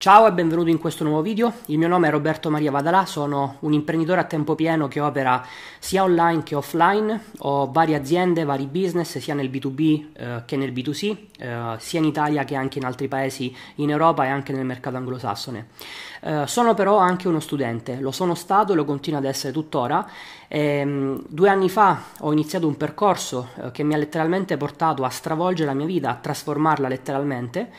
Ciao e benvenuto in questo nuovo video, il mio nome è Roberto Maria Vadalà, sono un imprenditore a tempo pieno che opera sia online che offline, ho varie aziende, vari business sia nel B2B eh, che nel B2C, eh, sia in Italia che anche in altri paesi in Europa e anche nel mercato anglosassone. Eh, sono però anche uno studente, lo sono stato e lo continuo ad essere tuttora. E, ehm, due anni fa ho iniziato un percorso eh, che mi ha letteralmente portato a stravolgere la mia vita, a trasformarla letteralmente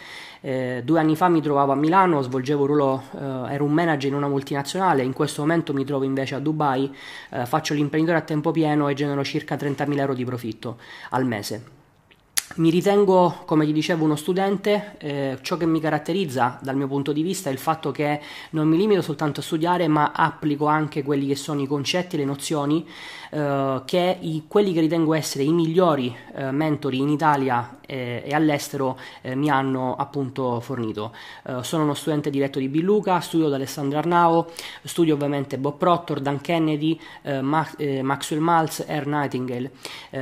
eh, due anni fa mi trovavo a Milano, svolgevo ruolo, eh, ero un manager in una multinazionale, in questo momento mi trovo invece a Dubai, eh, faccio l'imprenditore a tempo pieno e genero circa 30.000 euro di profitto al mese. Mi ritengo, come ti dicevo, uno studente, eh, ciò che mi caratterizza dal mio punto di vista è il fatto che non mi limito soltanto a studiare, ma applico anche quelli che sono i concetti, le nozioni, eh, che i, quelli che ritengo essere i migliori eh, mentori in Italia e, e all'estero eh, mi hanno appunto fornito. Eh, sono uno studente diretto di Billuca, studio da Alessandro Arnao, studio ovviamente Bob Proctor, Dan Kennedy, eh, Ma- Maxwell Maltz, Air Nightingale.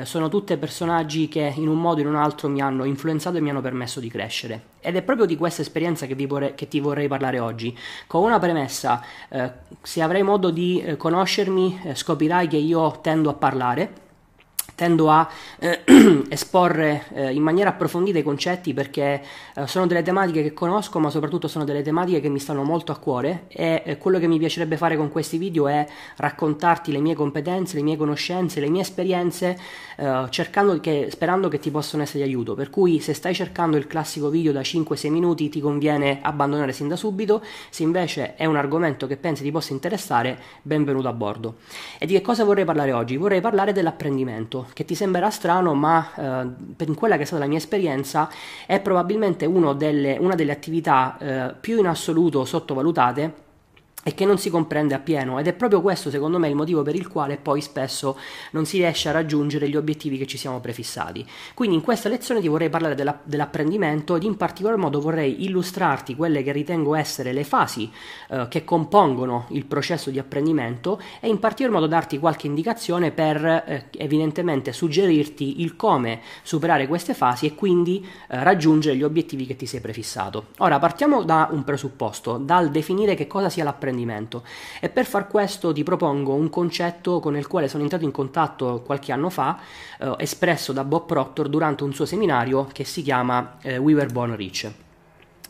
sono tutti personaggi che in un modo o in un altro mi hanno influenzato e mi hanno permesso di crescere. Ed è proprio di questa esperienza che, vorrei, che ti vorrei parlare oggi. Con una premessa, eh, se avrai modo di eh, conoscermi, eh, scoprirai che io tendo a parlare tendo a eh, esporre eh, in maniera approfondita i concetti perché eh, sono delle tematiche che conosco, ma soprattutto sono delle tematiche che mi stanno molto a cuore e eh, quello che mi piacerebbe fare con questi video è raccontarti le mie competenze, le mie conoscenze, le mie esperienze, eh, che, sperando che ti possano essere di aiuto. Per cui se stai cercando il classico video da 5-6 minuti ti conviene abbandonare sin da subito, se invece è un argomento che pensi ti possa interessare, benvenuto a bordo. E di che cosa vorrei parlare oggi? Vorrei parlare dell'apprendimento che ti sembrerà strano, ma eh, per quella che è stata la mia esperienza è probabilmente delle, una delle attività eh, più in assoluto sottovalutate e che non si comprende appieno ed è proprio questo secondo me il motivo per il quale poi spesso non si riesce a raggiungere gli obiettivi che ci siamo prefissati. Quindi in questa lezione ti vorrei parlare della, dell'apprendimento ed in particolar modo vorrei illustrarti quelle che ritengo essere le fasi eh, che compongono il processo di apprendimento e in particolar modo darti qualche indicazione per eh, evidentemente suggerirti il come superare queste fasi e quindi eh, raggiungere gli obiettivi che ti sei prefissato. Ora partiamo da un presupposto, dal definire che cosa sia l'apprendimento apprendimento. E per far questo ti propongo un concetto con il quale sono entrato in contatto qualche anno fa, eh, espresso da Bob Proctor durante un suo seminario che si chiama eh, We Were Born Rich.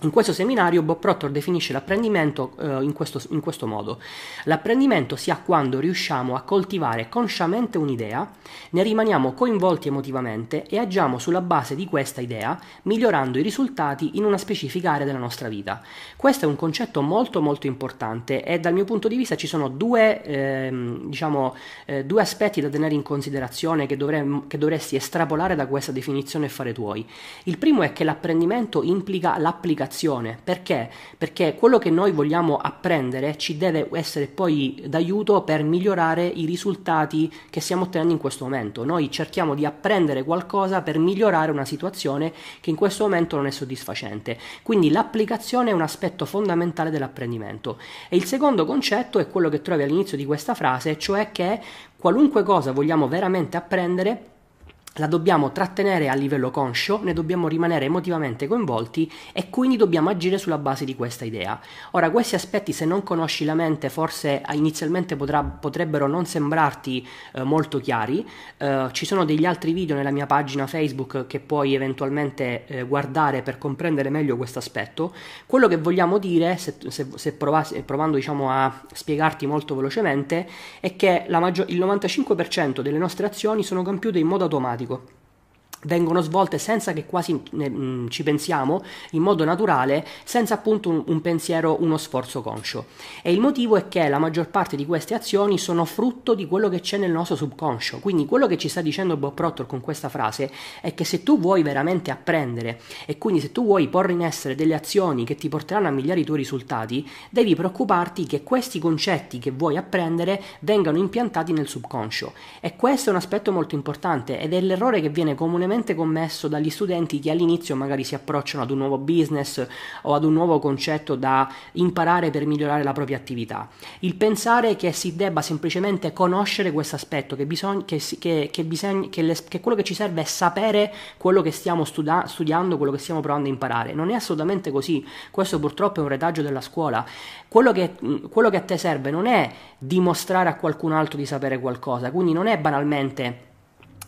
In questo seminario Bob Proctor definisce l'apprendimento eh, in, questo, in, questo, modo. L'apprendimento si ha quando riusciamo a coltivare consciamente un'idea, ne rimaniamo coinvolti emotivamente e agiamo sulla base di questa idea, migliorando i risultati in una specifica area della nostra vita. Questo è un concetto molto molto importante e dal mio punto di vista ci sono due, eh, diciamo, eh, due aspetti da tenere in considerazione che, dovrei, che dovresti estrapolare da questa definizione e fare tuoi. Il primo è che l'apprendimento implica l'applicazione comunicazione. Perché? Perché quello che noi vogliamo apprendere ci deve essere poi d'aiuto per migliorare i risultati che stiamo ottenendo in questo momento. Noi cerchiamo di apprendere qualcosa per migliorare una situazione che in questo momento non è soddisfacente. Quindi l'applicazione è un aspetto fondamentale dell'apprendimento. E il secondo concetto è quello che trovi all'inizio di questa frase, cioè che qualunque cosa vogliamo veramente apprendere la dobbiamo trattenere a livello conscio, ne dobbiamo rimanere emotivamente coinvolti e quindi dobbiamo agire sulla base di questa idea. Ora, questi aspetti, se non conosci la mente, forse inizialmente potrà, potrebbero non sembrarti eh, molto chiari. Eh, ci sono degli altri video nella mia pagina Facebook che puoi eventualmente eh, guardare per comprendere meglio questo aspetto. Quello che vogliamo dire, se, se, se provassi, provando diciamo, a spiegarti molto velocemente, è che maggior, il 95% delle nostre azioni sono compiute in modo automatico digo. Vengono svolte senza che quasi mh, mm, ci pensiamo, in modo naturale, senza appunto un, un, pensiero, uno sforzo conscio. E il motivo è che la maggior parte di queste azioni sono frutto di quello che c'è nel nostro subconscio. Quindi quello che ci sta dicendo Bob Proctor con questa frase è che se tu vuoi veramente apprendere e quindi se tu vuoi porre in essere delle azioni che ti porteranno a migliorare i tuoi risultati, devi preoccuparti che questi concetti che vuoi apprendere vengano impiantati nel subconscio. E questo è un aspetto molto importante ed è l'errore che viene comunemente comunemente commesso dagli studenti che all'inizio magari si approcciano ad un nuovo business o ad un nuovo concetto da imparare per migliorare la propria attività. Il pensare che si debba semplicemente conoscere questo aspetto, che, bisogna, che, che, che, bisogna, che, le, che quello che ci serve è sapere quello che stiamo studia, studiando, quello che stiamo provando a imparare. Non è assolutamente così. Questo purtroppo è un retaggio della scuola. Quello che, quello che a te serve non è dimostrare a qualcun altro di sapere qualcosa, quindi non è banalmente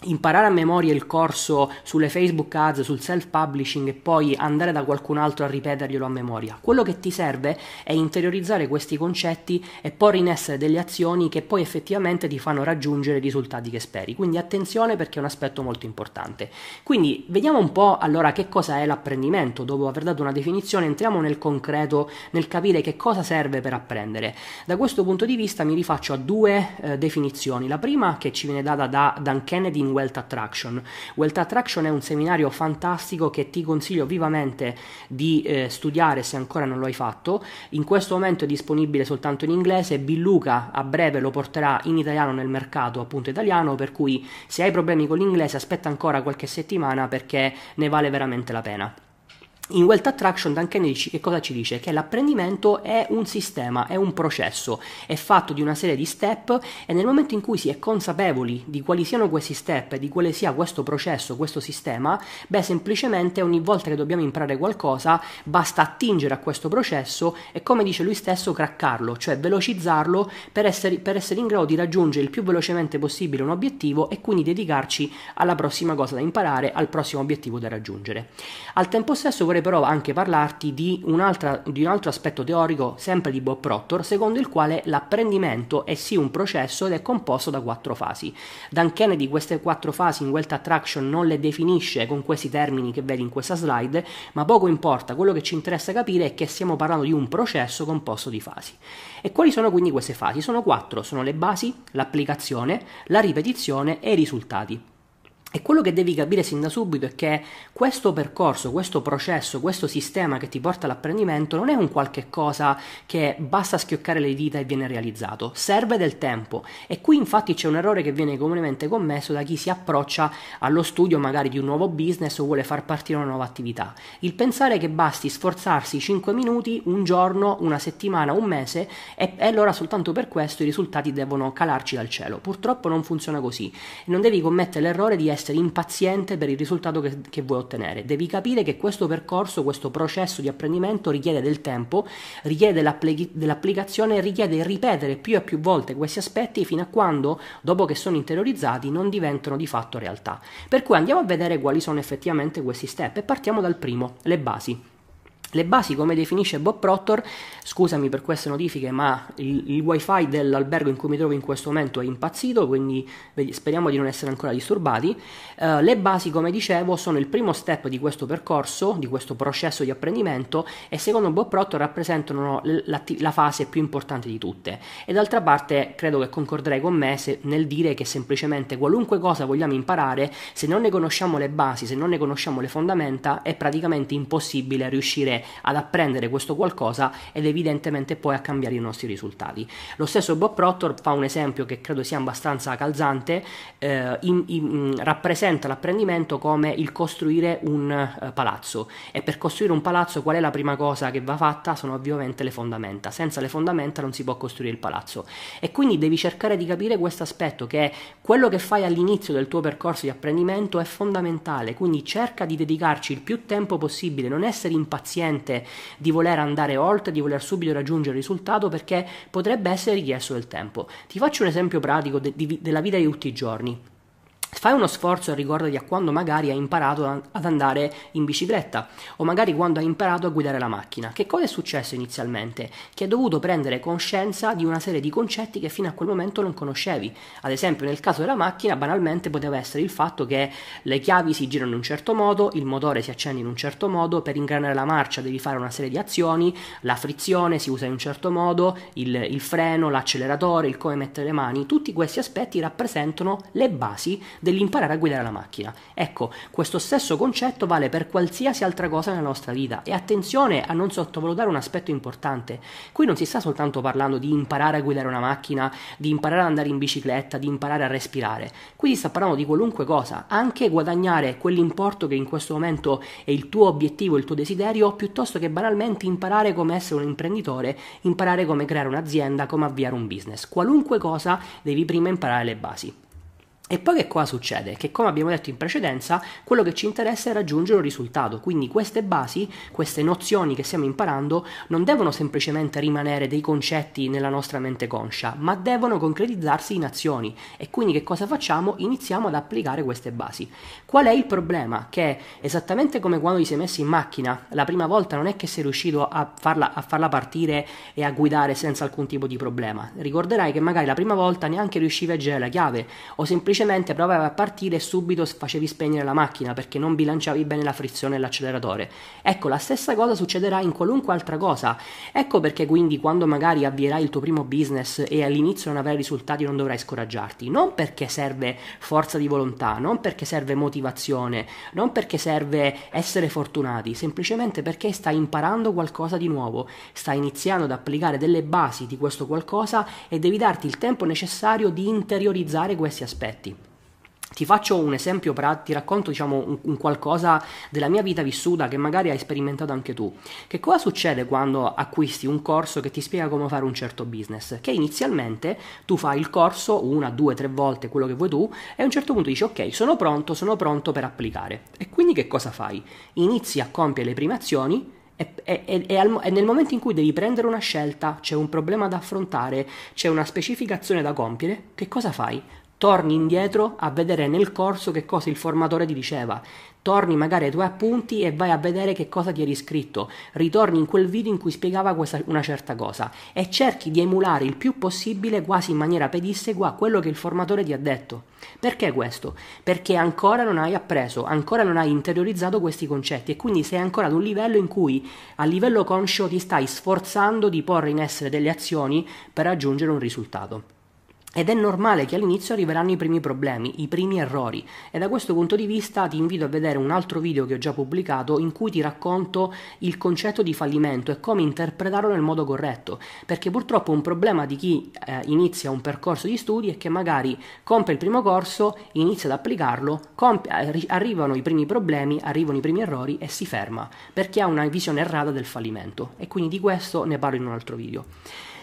imparare a memoria il corso sulle Facebook ads, sul self-publishing e poi andare da qualcun altro a ripeterglielo a memoria. Quello che ti serve è interiorizzare questi concetti e porre in essere delle azioni che poi effettivamente ti fanno raggiungere i risultati che speri. Quindi attenzione perché è un aspetto molto importante. Quindi vediamo un po' allora che cosa è l'apprendimento. Dopo aver dato una definizione entriamo nel concreto, nel capire che cosa serve per apprendere. Da questo punto di vista mi rifaccio a due eh, definizioni. La prima che ci viene data da Dan Kennedy Wealth Attraction. Wealth Attraction è un seminario fantastico che ti consiglio vivamente di eh, studiare se ancora non lo hai fatto. In questo momento è disponibile soltanto in inglese, Bill Luca a breve lo porterà in italiano nel mercato appunto italiano, per cui se hai problemi con l'inglese aspetta ancora qualche settimana perché ne vale veramente la pena. In Wealth Attraction Dan Kennedy che cosa ci dice? Che l'apprendimento è un sistema, è un processo, è fatto di una serie di step e nel momento in cui si è consapevoli di quali siano questi step e di quale sia questo processo, questo sistema, beh semplicemente ogni volta che dobbiamo imparare qualcosa basta attingere a questo processo e come dice lui stesso craccarlo, cioè velocizzarlo per essere, per essere in grado di raggiungere il più velocemente possibile un obiettivo e quindi dedicarci alla prossima cosa da imparare, al prossimo obiettivo da raggiungere. Al tempo stesso vorrei vorrei però anche parlarti di, di, un altro aspetto teorico, sempre di Bob Proctor, secondo il quale l'apprendimento è sì un processo ed è composto da quattro fasi. Dan Kennedy queste quattro fasi in Wealth Attraction non le definisce con questi termini che vedi in questa slide, ma poco importa, quello che ci interessa capire è che stiamo parlando di un processo composto di fasi. E quali sono quindi queste fasi? Sono quattro, sono le basi, l'applicazione, la ripetizione e i risultati. E quello che devi capire sin da subito è che questo percorso, questo processo, questo sistema che ti porta all'apprendimento non è un qualche cosa che basta schioccare le dita e viene realizzato, serve del tempo. E qui infatti c'è un errore che viene comunemente commesso da chi si approccia allo studio magari di un nuovo business o vuole far partire una nuova attività. Il pensare che basti sforzarsi 5 minuti, un giorno, una settimana, un mese e, e allora soltanto per questo i risultati devono calarci dal cielo. Purtroppo non funziona così. Non devi commettere l'errore di essere essere impaziente per il risultato che, che, vuoi ottenere. Devi capire che questo percorso, questo processo di apprendimento richiede del tempo, richiede dell'appli- dell'applicazione, richiede ripetere più e più volte questi aspetti fino a quando, dopo che sono interiorizzati, non diventano di fatto realtà. Per cui andiamo a vedere quali sono effettivamente questi step e partiamo dal primo, le basi. Le basi, come definisce Bob Proctor, scusami per queste notifiche, ma il, il, wifi dell'albergo in cui mi trovo in questo momento è impazzito, quindi speriamo di non essere ancora disturbati. Uh, le basi, come dicevo, sono il primo step di questo percorso, di questo processo di apprendimento e secondo Bob Proctor rappresentano la, la fase più importante di tutte. E d'altra parte credo che concorderei con me se, nel dire che semplicemente qualunque cosa vogliamo imparare, se non ne conosciamo le basi, se non ne conosciamo le fondamenta, è praticamente impossibile riuscire ad apprendere questo qualcosa ed evidentemente poi a cambiare i nostri risultati. Lo stesso Bob Proctor fa un esempio che credo sia abbastanza calzante, eh, in, in, rappresenta l'apprendimento come il costruire un eh, palazzo e per costruire un palazzo qual è la prima cosa che va fatta? Sono ovviamente le fondamenta, senza le fondamenta non si può costruire il palazzo e quindi devi cercare di capire questo aspetto che quello che fai all'inizio del tuo percorso di apprendimento è fondamentale, quindi cerca di dedicarci il più tempo possibile, non essere impaziente niente di voler andare oltre, di voler subito raggiungere il risultato perché potrebbe essere richiesto del tempo. Ti faccio un esempio pratico de- di, della vita di tutti i giorni. Fai uno sforzo e ricordati a quando magari hai imparato ad andare in bicicletta o magari quando hai imparato a guidare la macchina. Che cosa è successo inizialmente? Che hai dovuto prendere coscienza di una serie di concetti che fino a quel momento non conoscevi. Ad esempio nel caso della macchina banalmente poteva essere il fatto che le chiavi si girano in un certo modo, il motore si accende in un certo modo, per ingranare la marcia devi fare una serie di azioni, la frizione si usa in un certo modo, il, il freno, l'acceleratore, il come mettere le mani. Tutti questi aspetti rappresentano le basi dell'imparare a guidare la macchina. Ecco, questo stesso concetto vale per qualsiasi altra cosa nella nostra vita e attenzione a non sottovalutare un aspetto importante. Qui non si sta soltanto parlando di imparare a guidare una macchina, di imparare ad andare in bicicletta, di imparare a respirare. Qui si sta parlando di qualunque cosa, anche guadagnare quell'importo che in questo momento è il tuo obiettivo, il tuo desiderio, piuttosto che banalmente imparare come essere un imprenditore, imparare come creare un'azienda, come avviare un business. Qualunque cosa devi prima imparare le basi. E poi che cosa succede? Che come abbiamo detto in precedenza, quello che ci interessa è raggiungere un risultato, quindi queste basi, queste nozioni che stiamo imparando non devono semplicemente rimanere dei concetti nella nostra mente conscia, ma devono concretizzarsi in azioni. E quindi che cosa facciamo? Iniziamo ad applicare queste basi. Qual è il problema? Che esattamente come quando ti sei messo in macchina, la prima volta non è che sei riuscito a farla, a farla partire e a guidare senza alcun tipo di problema. Ricorderai che magari la prima volta neanche riuscivi a girare la chiave o semplicemente semplicemente provavi a partire e subito facevi spegnere la macchina perché non bilanciavi bene la frizione e l'acceleratore. Ecco, la stessa cosa succederà in qualunque altra cosa. Ecco perché quindi quando magari avvierai il tuo primo business e all'inizio non avrai risultati non dovrai scoraggiarti. Non perché serve forza di volontà, non perché serve motivazione, non perché serve essere fortunati, semplicemente perché stai imparando qualcosa di nuovo, stai iniziando ad applicare delle basi di questo qualcosa e devi darti il tempo necessario di interiorizzare questi aspetti. Ti faccio un esempio, ti racconto diciamo, un, un, qualcosa della mia vita vissuta che magari hai sperimentato anche tu. Che cosa succede quando acquisti un corso che ti spiega come fare un certo business? Che inizialmente tu fai il corso una, due, tre volte, quello che vuoi tu, e a un certo punto dici ok, sono pronto, sono pronto per applicare. E quindi che cosa fai? Inizi a compiere le prime azioni e, e, e, e, nel momento in cui devi prendere una scelta, c'è un problema da affrontare, c'è una specificazione da compiere, che cosa fai? Torni indietro a vedere nel corso che cosa il formatore ti diceva, torni magari ai tuoi appunti e vai a vedere che cosa ti eri scritto, ritorni in quel video in cui spiegava questa, una certa cosa e cerchi di emulare il più possibile, quasi in maniera pedissequa, quello che il formatore ti ha detto. Perché questo? Perché ancora non hai appreso, ancora non hai interiorizzato questi concetti e quindi sei ancora ad un livello in cui a livello conscio ti stai sforzando di porre in essere delle azioni per raggiungere un risultato. Ed è normale che all'inizio arriveranno i primi problemi, i primi errori. E da questo punto di vista ti invito a vedere un altro video che ho già pubblicato in cui ti racconto il concetto di fallimento e come interpretarlo nel modo corretto, perché purtroppo un problema di chi eh, inizia un percorso di studi è che magari compie il primo corso, inizia ad applicarlo, compie, arrivano i primi problemi, arrivano i primi errori e si ferma, perché ha una visione errata del fallimento. E quindi di questo ne parlo in un altro video.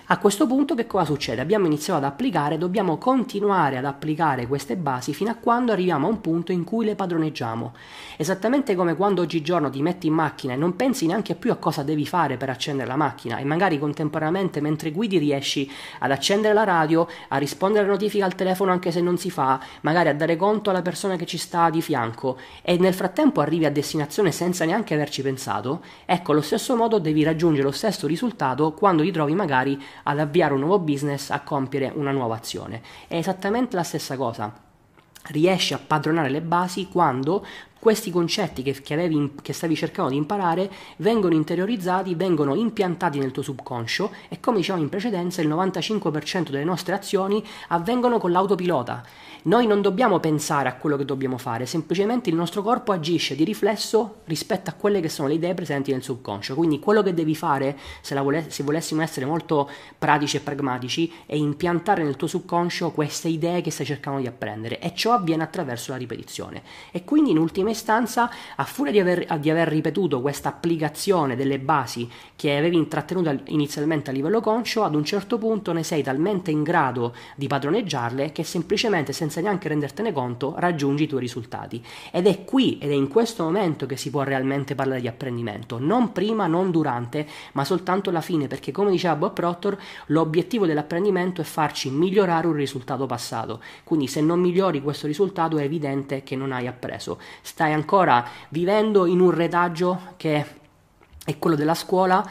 A questo punto che cosa succede? Abbiamo iniziato ad applicare, dobbiamo continuare ad applicare queste basi fino a quando arriviamo a un punto in cui le padroneggiamo. Esattamente come quando oggigiorno ti metti in macchina e non pensi neanche più a cosa devi fare per accendere la macchina e magari contemporaneamente mentre guidi riesci ad accendere la radio, a rispondere alle notifiche al telefono anche se non si fa, magari a dare conto alla persona che ci sta di fianco e nel frattempo arrivi a destinazione senza neanche averci pensato, ecco allo stesso modo devi raggiungere lo stesso risultato quando ti trovi magari ad avviare un nuovo business, a compiere una nuova azione. È esattamente la stessa cosa. Riesci a padronare le basi quando questi concetti che, che, avevi, che, stavi cercando di imparare vengono interiorizzati, vengono impiantati nel tuo subconscio e come dicevamo in precedenza il 95% delle nostre azioni avvengono con l'autopilota. Noi non dobbiamo pensare a quello che dobbiamo fare, semplicemente il nostro corpo agisce di riflesso rispetto a quelle che sono le idee presenti nel subconscio. Quindi quello che devi fare, se, vole- se volessimo essere molto pratici e pragmatici, è impiantare nel tuo subconscio queste idee che stai cercando di apprendere e ciò avviene attraverso la ripetizione. E quindi in ultima istanza, a furia di aver, di aver ripetuto questa applicazione delle basi che avevi intrattenuto inizialmente a livello conscio, ad un certo punto ne sei talmente in grado di padroneggiarle che semplicemente senza neanche rendertene conto, raggiungi i tuoi risultati. Ed è qui ed è in questo momento che si può realmente parlare di apprendimento, non prima, non durante, ma soltanto alla fine, perché come diceva Bob Proctor, l'obiettivo dell'apprendimento è farci migliorare un risultato passato. Quindi se non migliori questo risultato è evidente che non hai appreso. Stai ancora vivendo in un retaggio che è quello della scuola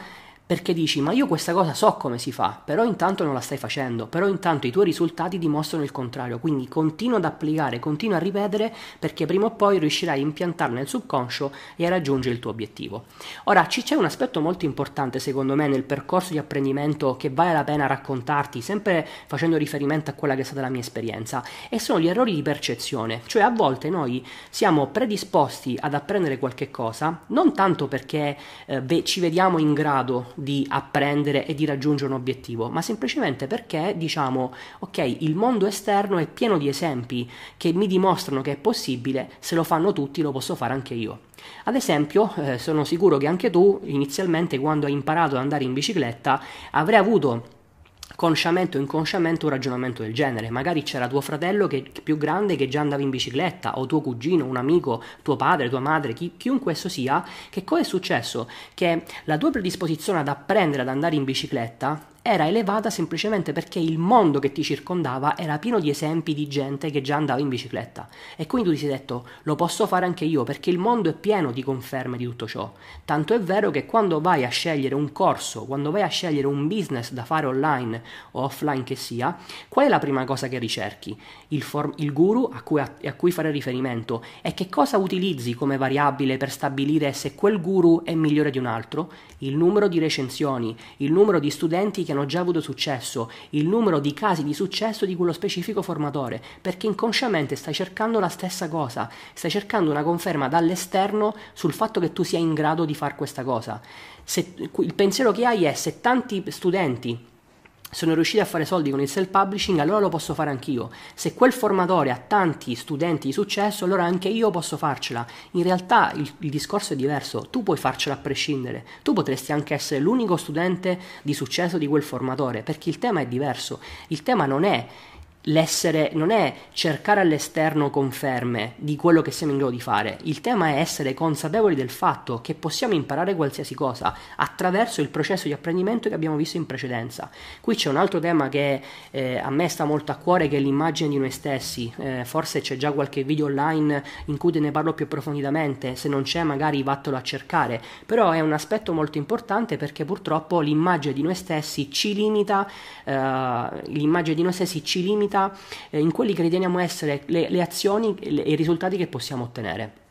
perché dici ma io questa cosa so come si fa, però intanto non la stai facendo, però intanto i tuoi risultati dimostrano il contrario, quindi continua ad applicare, continua a ripetere perché prima o poi riuscirai a impiantarla nel subconscio e a raggiungere il tuo obiettivo. Ora ci c'è un aspetto molto importante secondo me nel percorso di apprendimento che vale la pena raccontarti, sempre facendo riferimento a quella che è stata la mia esperienza, e sono gli errori di percezione, cioè a volte noi siamo predisposti ad apprendere qualche cosa, non tanto perché eh, ci vediamo in grado di apprendere e di raggiungere un obiettivo, ma semplicemente perché diciamo ok, il mondo esterno è pieno di esempi che mi dimostrano che è possibile, se lo fanno tutti lo posso fare anche io. Ad esempio, eh, sono sicuro che anche tu inizialmente quando hai imparato ad andare in bicicletta avrai avuto consciamente o inconsciamente un ragionamento del genere. Magari c'era tuo fratello che più grande che già andava in bicicletta, o tuo cugino, un amico, tuo padre, tua madre, chi, chiunque esso sia. Che cosa è successo? Che la tua predisposizione ad apprendere ad andare in bicicletta era elevata semplicemente perché il mondo che ti circondava era pieno di esempi di gente che già andava in bicicletta. E quindi tu ti sei detto, lo posso fare anche io, perché il mondo è pieno di conferme di tutto ciò. Tanto è vero che quando vai a scegliere un corso, quando vai a scegliere un business da fare online o offline che sia, qual è la prima cosa che ricerchi? Il, form- il guru a cui, a, a cui fare riferimento e che cosa utilizzi come variabile per stabilire se quel guru è migliore di un altro? Il numero di recensioni, il numero di studenti che hanno già avuto successo, il numero di casi di successo di quello specifico formatore, perché inconsciamente stai cercando la stessa cosa, stai cercando una conferma dall'esterno sul fatto che tu sia in grado di fare questa cosa. Se, il pensiero che hai è se tanti studenti sono riusciti a fare soldi con il self-publishing, allora lo posso fare anch'io. Se quel formatore ha tanti studenti di successo, allora anche io posso farcela. In realtà il, il, discorso è diverso, tu puoi farcela a prescindere. Tu potresti anche essere l'unico studente di successo di quel formatore, perché il tema è diverso. Il tema non è l'essere non è cercare all'esterno conferme di quello che siamo in grado di fare, il tema è essere consapevoli del fatto che possiamo imparare qualsiasi cosa attraverso il processo di apprendimento che abbiamo visto in precedenza. Qui c'è un altro tema che eh, a me sta molto a cuore che è l'immagine di noi stessi, eh, forse c'è già qualche video online in cui te ne parlo più approfonditamente, se non c'è magari vattelo a cercare, però è un aspetto molto importante perché purtroppo l'immagine di noi stessi ci limita, eh, l'immagine di noi stessi ci limita differenza eh, in quelli che riteniamo essere le, le azioni e i risultati che possiamo ottenere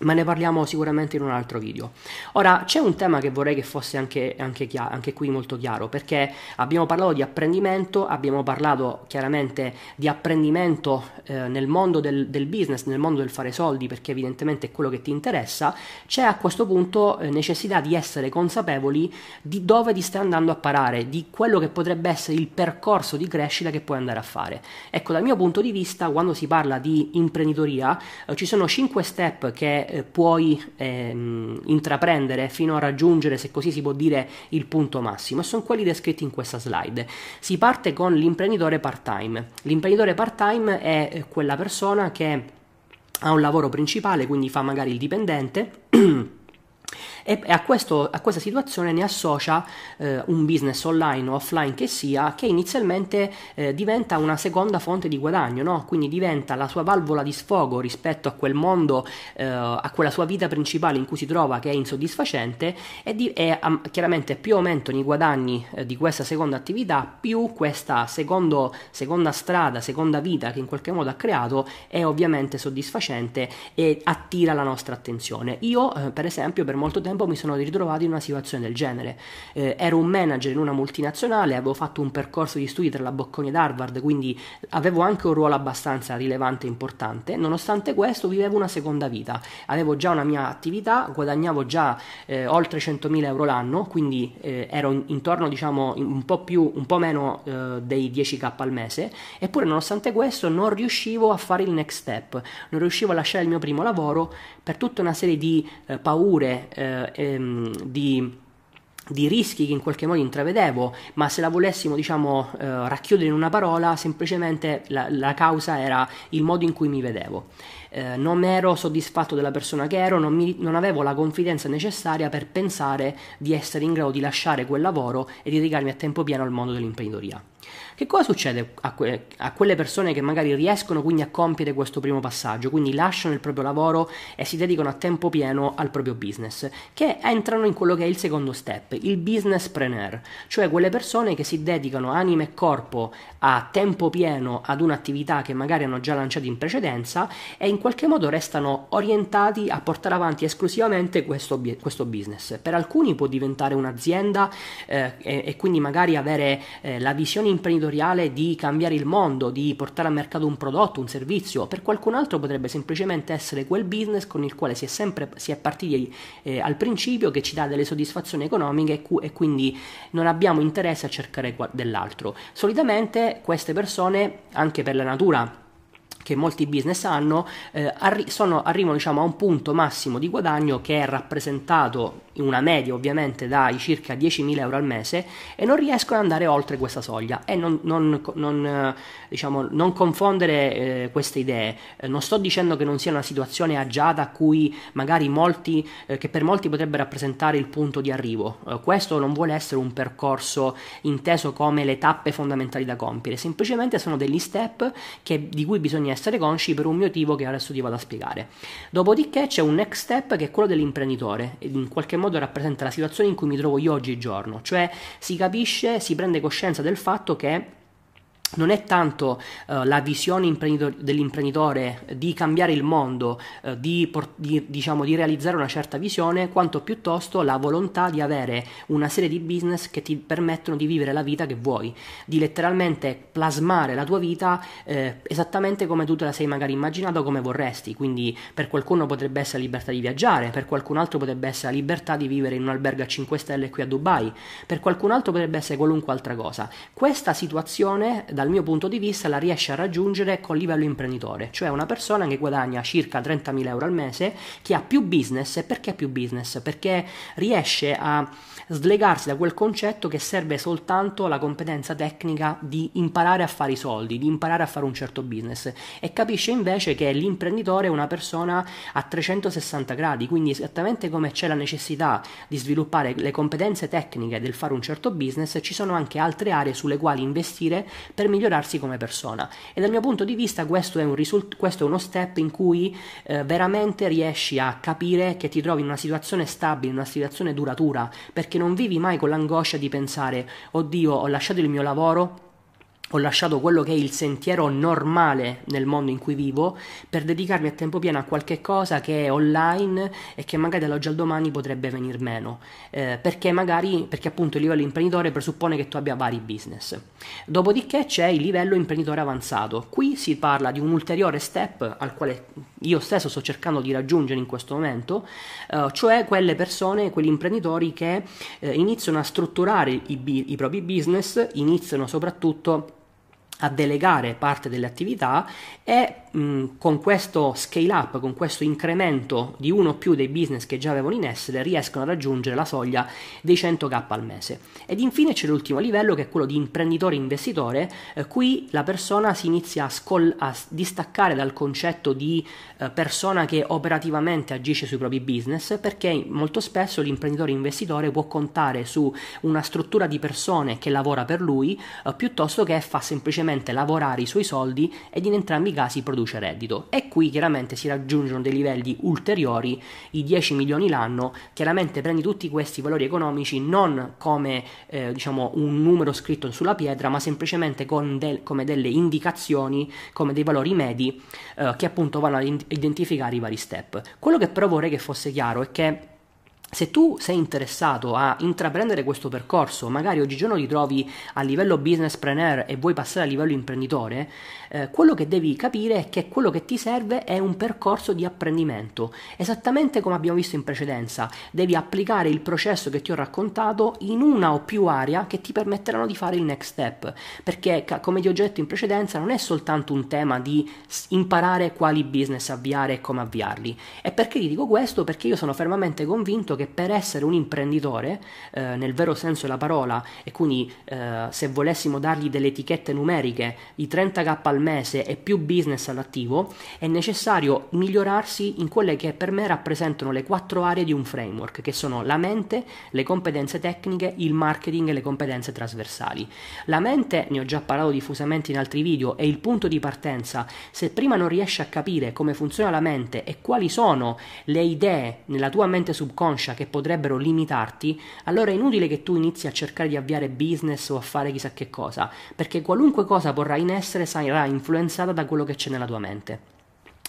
ma ne parliamo sicuramente in un altro video. Ora c'è un tema che vorrei che fosse anche, anche, chiaro, anche, qui molto chiaro, perché abbiamo parlato di apprendimento, abbiamo parlato chiaramente di apprendimento eh, nel mondo del, del, business, nel mondo del fare soldi, perché evidentemente è quello che ti interessa, c'è a questo punto eh, necessità di essere consapevoli di dove ti stai andando a parare, di quello che potrebbe essere il percorso di crescita che puoi andare a fare. Ecco, dal mio punto di vista, quando si parla di imprenditoria, eh, ci sono 5 step che eh, puoi ehm, intraprendere fino a raggiungere, se così si può dire, il punto massimo e sono quelli descritti in questa slide. Si parte con l'imprenditore part-time. L'imprenditore part-time è eh, quella persona che ha un lavoro principale, quindi fa magari il dipendente. e a, questo, a, questa situazione ne associa eh, un business online o offline che sia che inizialmente eh, diventa una seconda fonte di guadagno, no? quindi diventa la sua valvola di sfogo rispetto a quel mondo, eh, a quella sua vita principale in cui si trova che è insoddisfacente e, di, e um, chiaramente più aumentano i guadagni eh, di questa seconda attività, più questa secondo, seconda strada, seconda vita che in qualche modo ha creato è ovviamente soddisfacente e attira la nostra attenzione. Io eh, per esempio per molto tempo tempo mi sono ritrovato in una situazione del genere. Eh, ero un manager in una multinazionale, avevo fatto un percorso di studi tra la Bocconi ed Harvard, quindi avevo anche un ruolo abbastanza rilevante e importante. Nonostante questo, vivevo una seconda vita. Avevo già una mia attività, guadagnavo già eh, oltre 100.000 euro l'anno, quindi eh, ero in, intorno, diciamo, un po' più, un po' meno eh, dei 10k al mese. Eppure, nonostante questo, non riuscivo a fare il next step, non riuscivo a lasciare il mio primo lavoro per tutta una serie di eh, paure eh, ehm, di di rischi che in qualche modo intravedevo, ma se la volessimo diciamo eh, racchiudere in una parola, semplicemente la, la, causa era il modo in cui mi vedevo. Eh, non ero soddisfatto della persona che ero, non, mi, non, avevo la confidenza necessaria per pensare di essere in grado di lasciare quel lavoro e dedicarmi a tempo pieno al mondo dell'imprenditoria. Che cosa succede a, que- a, quelle persone che magari riescono quindi a compiere questo primo passaggio, quindi lasciano il proprio lavoro e si dedicano a tempo pieno al proprio business, che entrano in quello che è il secondo step. il businesspreneur, cioè quelle persone che si dedicano anima e corpo a tempo pieno ad un'attività che magari hanno già lanciato in precedenza e in qualche modo restano orientati a portare avanti esclusivamente questo, questo business. Per alcuni può diventare un'azienda eh, e, e, quindi magari avere eh, la visione imprenditoriale di cambiare il mondo, di portare a mercato un prodotto, un servizio, per qualcun altro potrebbe semplicemente essere quel business con il quale si è sempre si è partiti eh, al principio che ci dà delle soddisfazioni economiche e, cu- e quindi non abbiamo interesse a cercare dell'altro. Solitamente queste persone, anche per la natura che molti business hanno, eh, arri- sono, arrivano diciamo, a un punto massimo di guadagno che è rappresentato una media ovviamente dai circa 10.000 euro al mese e non riescono ad andare oltre questa soglia e non, non, non, eh, diciamo, non confondere eh, queste idee. Eh, non sto dicendo che non sia una situazione agiata a cui magari molti, eh, che per molti potrebbe rappresentare il punto di arrivo. Eh, questo non vuole essere un percorso inteso come le tappe fondamentali da compiere, semplicemente sono degli step che, di cui bisogna essere consci per un motivo che adesso ti vado a spiegare. Dopodiché c'è un next step che è quello dell'imprenditore, in qualche modo modo rappresenta la situazione in cui mi trovo io oggigiorno, cioè si capisce, si prende coscienza del fatto che non è tanto uh, la visione imprenditor- dell'imprenditore di cambiare il mondo, uh, di, por- di, diciamo, di, realizzare una certa visione, quanto piuttosto la volontà di avere una serie di business che ti permettono di vivere la vita che vuoi, di letteralmente plasmare la tua vita eh, esattamente come tu te la sei magari immaginato come vorresti. Quindi per qualcuno potrebbe essere la libertà di viaggiare, per qualcun altro potrebbe essere la libertà di vivere in un albergo a 5 stelle qui a Dubai, per qualcun altro potrebbe essere qualunque altra cosa. Questa situazione dal mio punto di vista la riesce a raggiungere col livello imprenditore, cioè una persona che guadagna circa 30.000 euro al mese, che ha più business, perché più business? Perché riesce a slegarsi da quel concetto che serve soltanto la competenza tecnica di imparare a fare i soldi, di imparare a fare un certo business e capisce invece che l'imprenditore è una persona a 360 gradi, quindi esattamente come c'è la necessità di sviluppare le competenze tecniche del fare un certo business, ci sono anche altre aree sulle quali investire per migliorarsi come persona. E dal mio punto di vista questo è, un risult- questo è uno step in cui eh, veramente riesci a capire che ti trovi in una situazione stabile, in una situazione duratura, perché non vivi mai con l'angoscia di pensare, oddio, ho lasciato il mio lavoro ho lasciato quello che è il sentiero normale nel mondo in cui vivo per dedicarmi a tempo pieno a qualche cosa che è online e che magari dall'oggi al domani potrebbe venir meno. Eh, perché magari perché appunto il livello imprenditore presuppone che tu abbia vari business. Dopodiché c'è il livello imprenditore avanzato. Qui si parla di un ulteriore step al quale io stesso sto cercando di raggiungere in questo momento eh, cioè quelle persone quegli imprenditori che eh, iniziano a strutturare i, i propri business iniziano soprattutto a delegare parte delle attività e mh, con questo scale up, con questo incremento di uno o più dei business che già avevano in essere, riescono a raggiungere la soglia dei 100k al mese. Ed infine c'è l'ultimo livello che è quello di imprenditore investitore, eh, qui la persona si inizia a, scol- a distaccare dal concetto di eh, persona che operativamente agisce sui propri business, perché molto spesso l'imprenditore investitore può contare su una struttura di persone che lavora per lui, eh, piuttosto che fa semplicemente lavorare i suoi soldi ed in entrambi i casi produce reddito. E qui chiaramente si raggiungono dei livelli ulteriori, i 10 milioni l'anno, chiaramente prendi tutti questi valori economici non come eh, diciamo un numero scritto sulla pietra, ma semplicemente del, come delle indicazioni, come dei valori medi eh, che appunto vanno a identificare i vari step. Quello che però vorrei che fosse chiaro è che se tu sei interessato a intraprendere questo percorso, magari oggigiorno ti trovi a livello businesspreneur e vuoi passare a livello imprenditore, eh, quello che devi capire è che quello che ti serve è un percorso di apprendimento. Esattamente come abbiamo visto in precedenza, devi applicare il processo che ti ho raccontato in una o più aree che ti permetteranno di fare il next step. Perché, come ti ho detto in precedenza, non è soltanto un tema di imparare quali business avviare e come avviarli. E perché ti dico questo? Perché io sono fermamente convinto che per essere un imprenditore, eh, nel vero senso della parola, e quindi eh, se volessimo dargli delle etichette numeriche di 30k al mese e più business all'attivo, è necessario migliorarsi in quelle che per me rappresentano le quattro aree di un framework, che sono la mente, le competenze tecniche, il marketing e le competenze trasversali. La mente, ne ho già parlato diffusamente in altri video, è il punto di partenza. Se prima non riesci a capire come funziona la mente e quali sono le idee nella tua mente subconscia angoscia che potrebbero limitarti, allora è inutile che tu inizi a cercare di avviare business o a fare chissà che cosa, perché qualunque cosa porrai in essere sarà influenzata da quello che c'è nella tua mente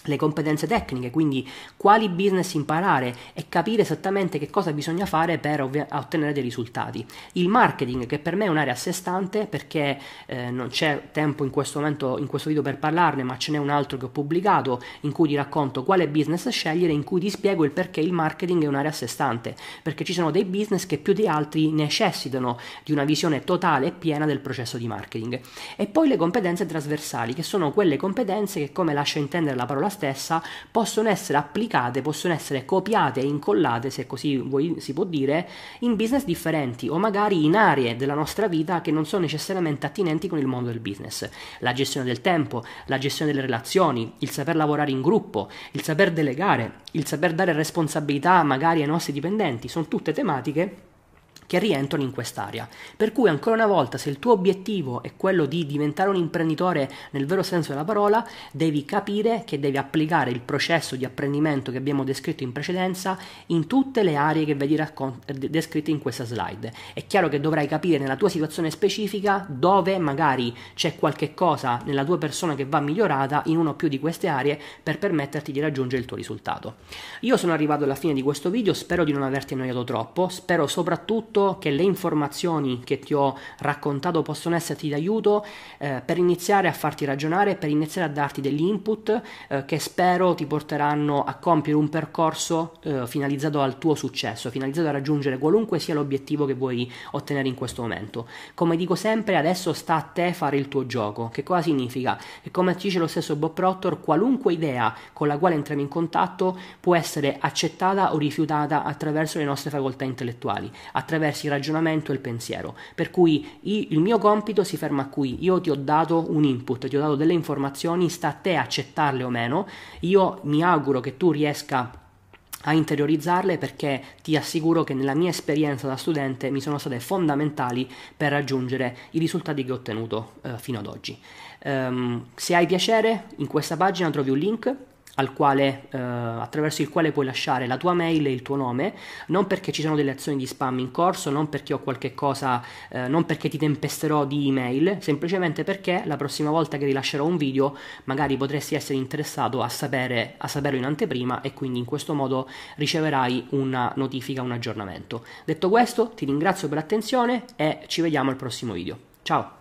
le competenze tecniche, quindi quali business imparare e capire esattamente che cosa bisogna fare per ovvi- ottenere dei risultati. Il marketing, che per me è un'area a sé stante perché eh, non c'è tempo in questo momento, in questo video per parlarne, ma ce n'è un altro che ho pubblicato in cui ti racconto quale business scegliere, in cui ti spiego il perché il marketing è un'area a sé stante, perché ci sono dei business che più di altri necessitano di una visione totale e piena del processo di marketing. E poi le competenze trasversali, che sono quelle competenze che, come lascia intendere la parola stessa possono essere applicate, possono essere copiate e incollate, se così vuoi, si può dire, in business differenti o magari in aree della nostra vita che non sono necessariamente attinenti con il mondo del business. La gestione del tempo, la gestione delle relazioni, il saper lavorare in gruppo, il saper delegare, il saper dare responsabilità magari ai nostri dipendenti, sono tutte tematiche che rientrano in quest'area. Per cui ancora una volta, se il tuo obiettivo è quello di diventare un imprenditore nel vero senso della parola, devi capire che devi applicare il processo di apprendimento che abbiamo descritto in precedenza in tutte le aree che vedi raccon- descritte in questa slide. È chiaro che dovrai capire nella tua situazione specifica dove magari c'è qualche cosa nella tua persona che va migliorata in una o più di queste aree per permetterti di raggiungere il tuo risultato. Io sono arrivato alla fine di questo video, spero di non averti annoiato troppo, spero soprattutto soprattutto che le informazioni che ti ho raccontato possono esserti d'aiuto eh, per iniziare a farti ragionare, per iniziare a darti degli input eh, che spero ti porteranno a compiere un percorso eh, finalizzato al tuo successo, finalizzato a raggiungere qualunque sia l'obiettivo che vuoi ottenere in questo momento. Come dico sempre, adesso sta a te fare il tuo gioco. Che cosa significa? Che come dice lo stesso Bob Proctor, qualunque idea con la quale entriamo in contatto può essere accettata o rifiutata attraverso le nostre facoltà intellettuali, attraverso attraverso il ragionamento e il pensiero. Per cui il mio compito si ferma qui. Io ti ho dato un input, ti ho dato delle informazioni, sta a te accettarle o meno. Io mi auguro che tu riesca a interiorizzarle perché ti assicuro che nella mia esperienza da studente mi sono state fondamentali per raggiungere i risultati che ho ottenuto eh, fino ad oggi. Um, se hai piacere, in questa pagina trovi un link quale, eh, attraverso il quale puoi lasciare la tua mail e il tuo nome, non perché ci sono delle azioni di spam in corso, non perché ho qualche cosa, eh, non perché ti tempesterò di email, semplicemente perché la prossima volta che rilascerò un video magari potresti essere interessato a, sapere, a saperlo in anteprima e quindi in questo modo riceverai una notifica, un aggiornamento. Detto questo, ti ringrazio per l'attenzione e ci vediamo al prossimo video. Ciao!